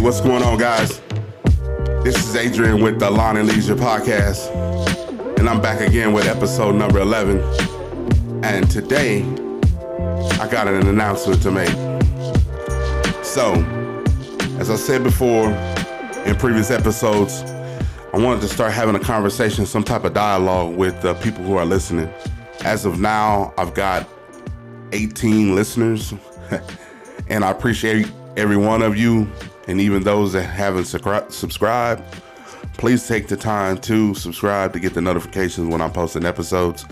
What's going on, guys? This is Adrian with the Lawn and Leisure Podcast, and I'm back again with episode number 11. And today, I got an announcement to make. So, as I said before in previous episodes, I wanted to start having a conversation, some type of dialogue with the people who are listening. As of now, I've got 18 listeners, and I appreciate every one of you, and even those that haven't subscribed. Please take the time to subscribe to get the notifications when I'm posting episodes.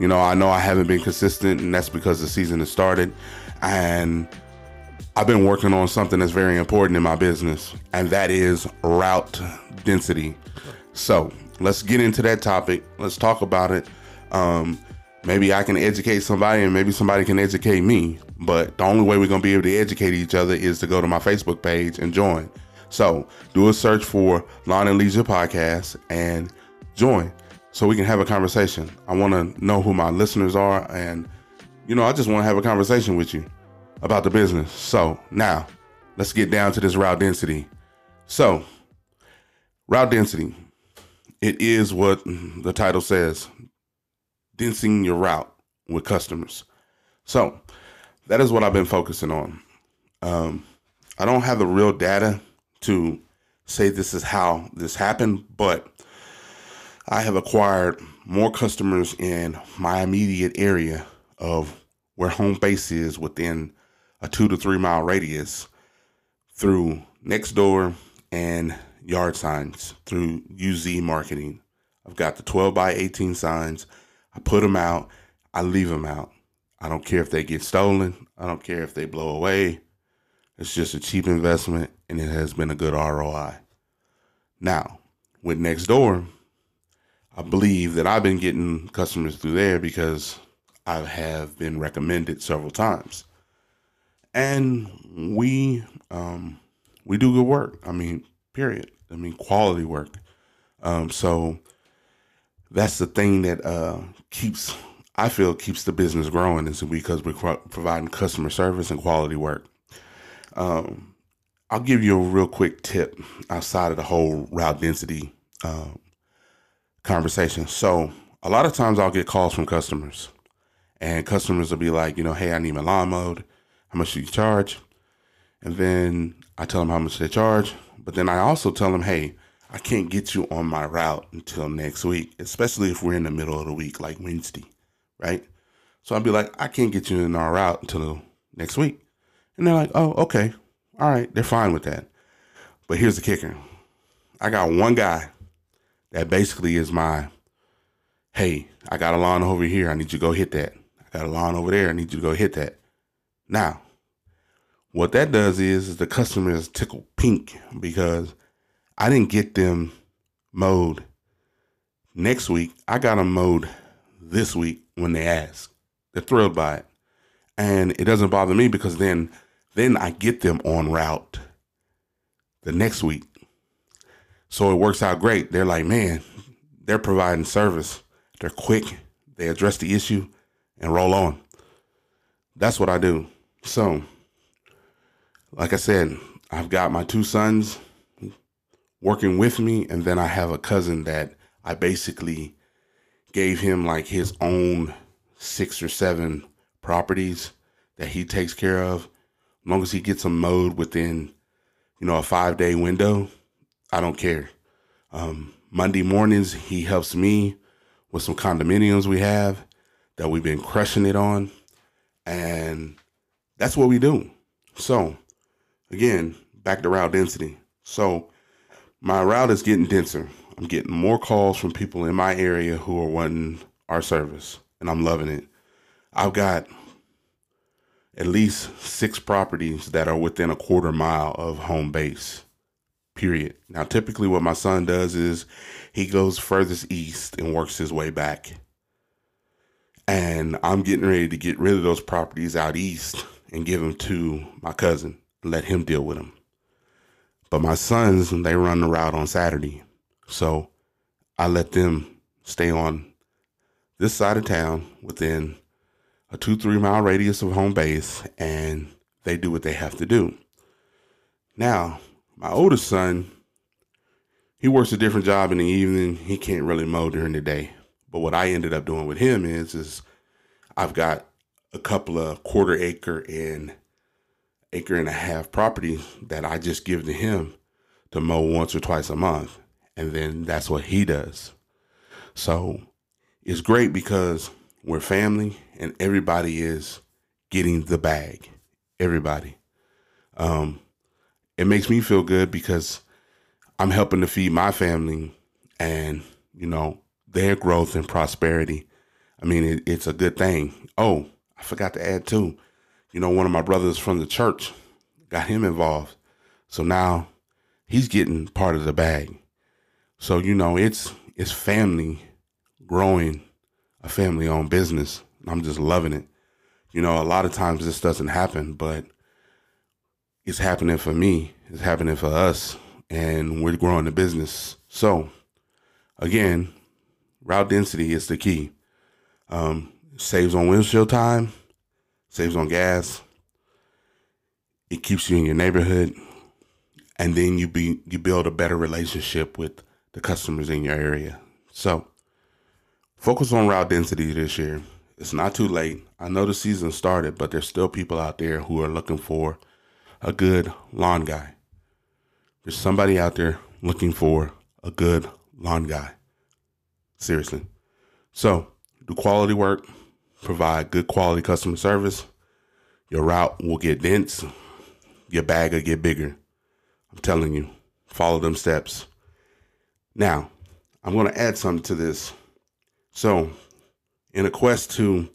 You know, I know I haven't been consistent, and that's because the season has started, and I've been working on something that's very important in my business, and that is route density. So let's get into that topic. Let's talk about it. Um, maybe I can educate somebody, and maybe somebody can educate me. But the only way we're gonna be able to educate each other is to go to my Facebook page and join. So do a search for Lawn and Leisure Podcast and join so we can have a conversation. I want to know who my listeners are, and you know, I just want to have a conversation with you about the business. So now, let's get down to this route density. So, route density, it is what the title says densing your route with customers. So, that is what I've been focusing on. Um, I don't have the real data to say this is how this happened, but I have acquired more customers in my immediate area of where home base is within a two to three mile radius through Nextdoor and yard signs through UZ marketing. I've got the 12 by 18 signs. I put them out. I leave them out. I don't care if they get stolen. I don't care if they blow away. It's just a cheap investment and it has been a good ROI. Now, with Nextdoor, I believe that I've been getting customers through there because I have been recommended several times and we um, we do good work. I mean, period. I mean, quality work. Um, so that's the thing that uh, keeps I feel keeps the business growing is because we're providing customer service and quality work. Um, I'll give you a real quick tip outside of the whole route density uh, conversation. So a lot of times I'll get calls from customers, and customers will be like, you know, hey, I need my lawn mowed how much do you charge? And then I tell them how much they charge. But then I also tell them, hey, I can't get you on my route until next week, especially if we're in the middle of the week, like Wednesday, right? So I'd be like, I can't get you in our route until next week. And they're like, oh, okay. All right. They're fine with that. But here's the kicker I got one guy that basically is my, hey, I got a lawn over here. I need you to go hit that. I got a lawn over there. I need you to go hit that. Now, what that does is, is the customer is tickled pink because I didn't get them mowed next week. I got them mowed this week when they ask. They're thrilled by it. And it doesn't bother me because then then I get them on route the next week. So it works out great. They're like, man, they're providing service. They're quick. They address the issue and roll on. That's what I do. So like I said, I've got my two sons working with me, and then I have a cousin that I basically gave him like his own six or seven properties that he takes care of. As long as he gets them mowed within, you know, a five day window, I don't care. Um, Monday mornings, he helps me with some condominiums we have that we've been crushing it on. And that's what we do. So again, back to route density. So my route is getting denser. I'm getting more calls from people in my area who are wanting our service, and I'm loving it. I've got at least six properties that are within a quarter mile of home base. Period. Now, typically, what my son does is he goes furthest east and works his way back. And I'm getting ready to get rid of those properties out east and give them to my cousin let him deal with them. But my sons, they run the route on Saturday. So I let them stay on this side of town within a two, three mile radius of home base and they do what they have to do. Now, my oldest son, he works a different job in the evening. He can't really mow during the day. But what I ended up doing with him is, is I've got a couple of quarter acre and acre and a half property that I just give to him to mow once or twice a month. And then that's what he does. So it's great because we're family and everybody is getting the bag. Everybody. Um, it makes me feel good because I'm helping to feed my family and, you know, their growth and prosperity. I mean, it, it's a good thing. Oh, I forgot to add too. You know, one of my brothers from the church got him involved. So now he's getting part of the bag. So, you know, it's it's family growing a family owned business. I'm just loving it. You know, a lot of times this doesn't happen, but it's happening for me. It's happening for us, and we're growing the business. So, again, route density is the key. Um, saves on windshield time, saves on gas. It keeps you in your neighborhood, and then you be you build a better relationship with the customers in your area. So, focus on route density this year. It's not too late. I know the season started, but there's still people out there who are looking for a good lawn guy. There's somebody out there looking for a good lawn guy. Seriously. So, do quality work, provide good quality customer service. Your route will get dense, your bag will get bigger. I'm telling you, follow them steps. Now, I'm going to add something to this. So, in a quest to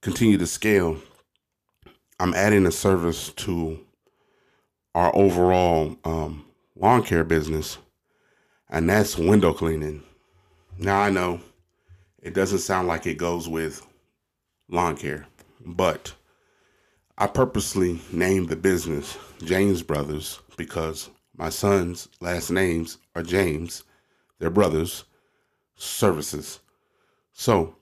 continue to scale, I'm adding a service to our overall um, lawn care business, and that's window cleaning. Now I know it doesn't sound like it goes with lawn care, but I purposely named the business James Brothers because my son's last names are James, their brothers, services. So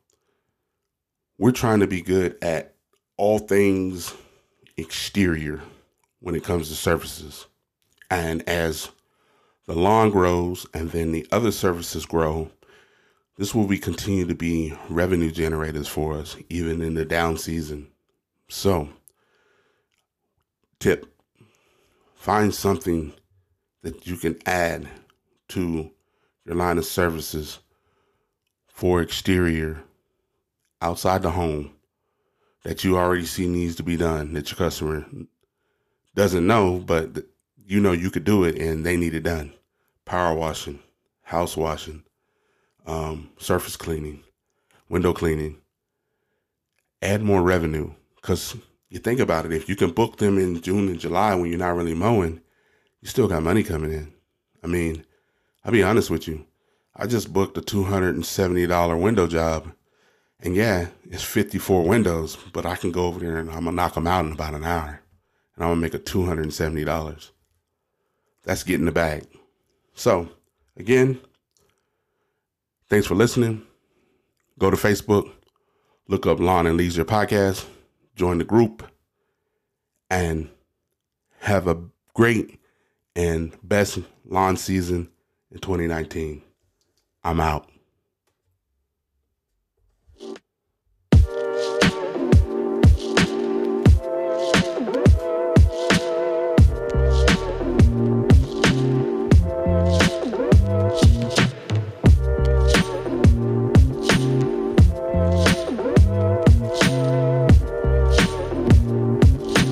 we're trying to be good at all things exterior when it comes to services. And as the lawn grows and then the other services grow, this will be continue to be revenue generators for us, even in the down season. So, tip find something that you can add to your line of services for exterior outside the home that you already see needs to be done that your customer doesn't know, but you know you could do it and they need it done. Power washing, house washing, um, surface cleaning, window cleaning. Add more revenue because you think about it. If you can book them in June and July when you're not really mowing, you still got money coming in. I mean, I'll be honest with you. I just booked a $270 window job. And yeah, it's 54 windows, but I can go over there and I'm going to knock them out in about an hour and I'm gonna make a $270. That's getting the bag. So, again, thanks for listening. Go to Facebook, look up Lawn and Leisure Podcast, join the group, and have a great and best lawn season in 2019. I'm out.